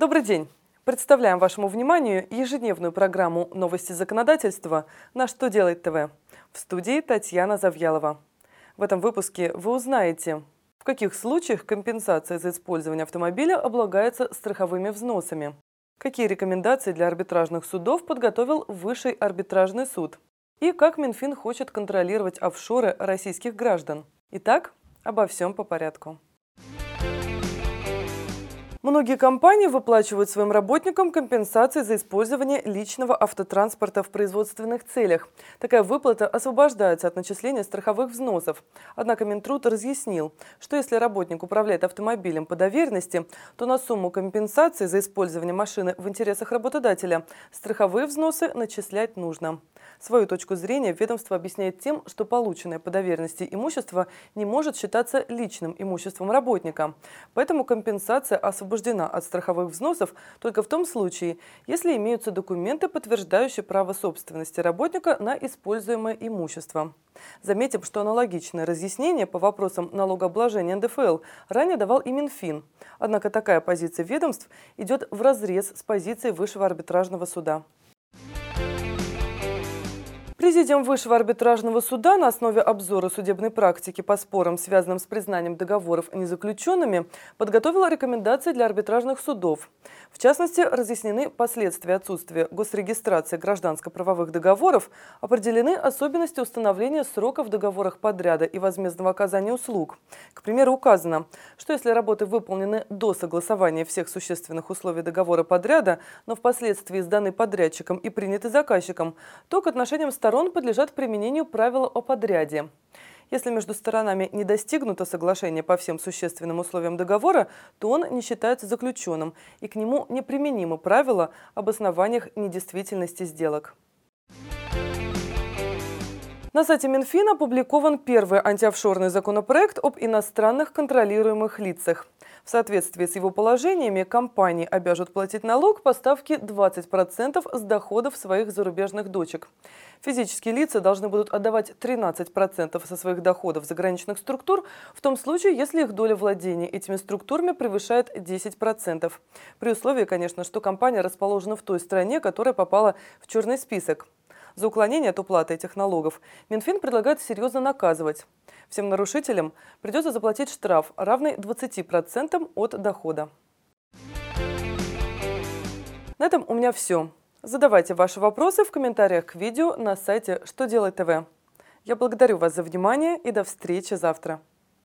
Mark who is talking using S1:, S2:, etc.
S1: Добрый день! Представляем вашему вниманию ежедневную программу «Новости законодательства» на «Что делает ТВ». В студии Татьяна Завьялова. В этом выпуске вы узнаете, в каких случаях компенсация за использование автомобиля облагается страховыми взносами, какие рекомендации для арбитражных судов подготовил Высший арбитражный суд и как Минфин хочет контролировать офшоры российских граждан. Итак, обо всем по порядку. Многие компании выплачивают своим работникам компенсации за использование личного автотранспорта в производственных целях. Такая выплата освобождается от начисления страховых взносов. Однако Минтруд разъяснил, что если работник управляет автомобилем по доверенности, то на сумму компенсации за использование машины в интересах работодателя страховые взносы начислять нужно. Свою точку зрения ведомство объясняет тем, что полученное по доверенности имущество не может считаться личным имуществом работника. Поэтому компенсация освобождена от страховых взносов только в том случае, если имеются документы, подтверждающие право собственности работника на используемое имущество. Заметим, что аналогичное разъяснение по вопросам налогообложения НДФЛ ранее давал и Минфин. Однако такая позиция ведомств идет вразрез с позицией Высшего арбитражного суда. Президиум Высшего арбитражного суда на основе обзора судебной практики по спорам, связанным с признанием договоров незаключенными, подготовил рекомендации для арбитражных судов. В частности, разъяснены последствия отсутствия госрегистрации гражданско-правовых договоров, определены особенности установления срока в договорах подряда и возмездного оказания услуг. К примеру, указано, что если работы выполнены до согласования всех существенных условий договора подряда, но впоследствии сданы подрядчиком и приняты заказчиком, то к отношениям сторон сторон подлежат применению правила о подряде. Если между сторонами не достигнуто соглашение по всем существенным условиям договора, то он не считается заключенным, и к нему неприменимо правило об основаниях недействительности сделок. На сайте Минфина опубликован первый антиофшорный законопроект об иностранных контролируемых лицах. В соответствии с его положениями компании обяжут платить налог по ставке 20% с доходов своих зарубежных дочек. Физические лица должны будут отдавать 13% со своих доходов заграничных структур, в том случае, если их доля владения этими структурами превышает 10%. При условии, конечно, что компания расположена в той стране, которая попала в черный список. За уклонение от уплаты этих налогов Минфин предлагает серьезно наказывать. Всем нарушителям придется заплатить штраф, равный 20% от дохода. На этом у меня все. Задавайте ваши вопросы в комментариях к видео на сайте «Что делать ТВ». Я благодарю вас за внимание и до встречи завтра.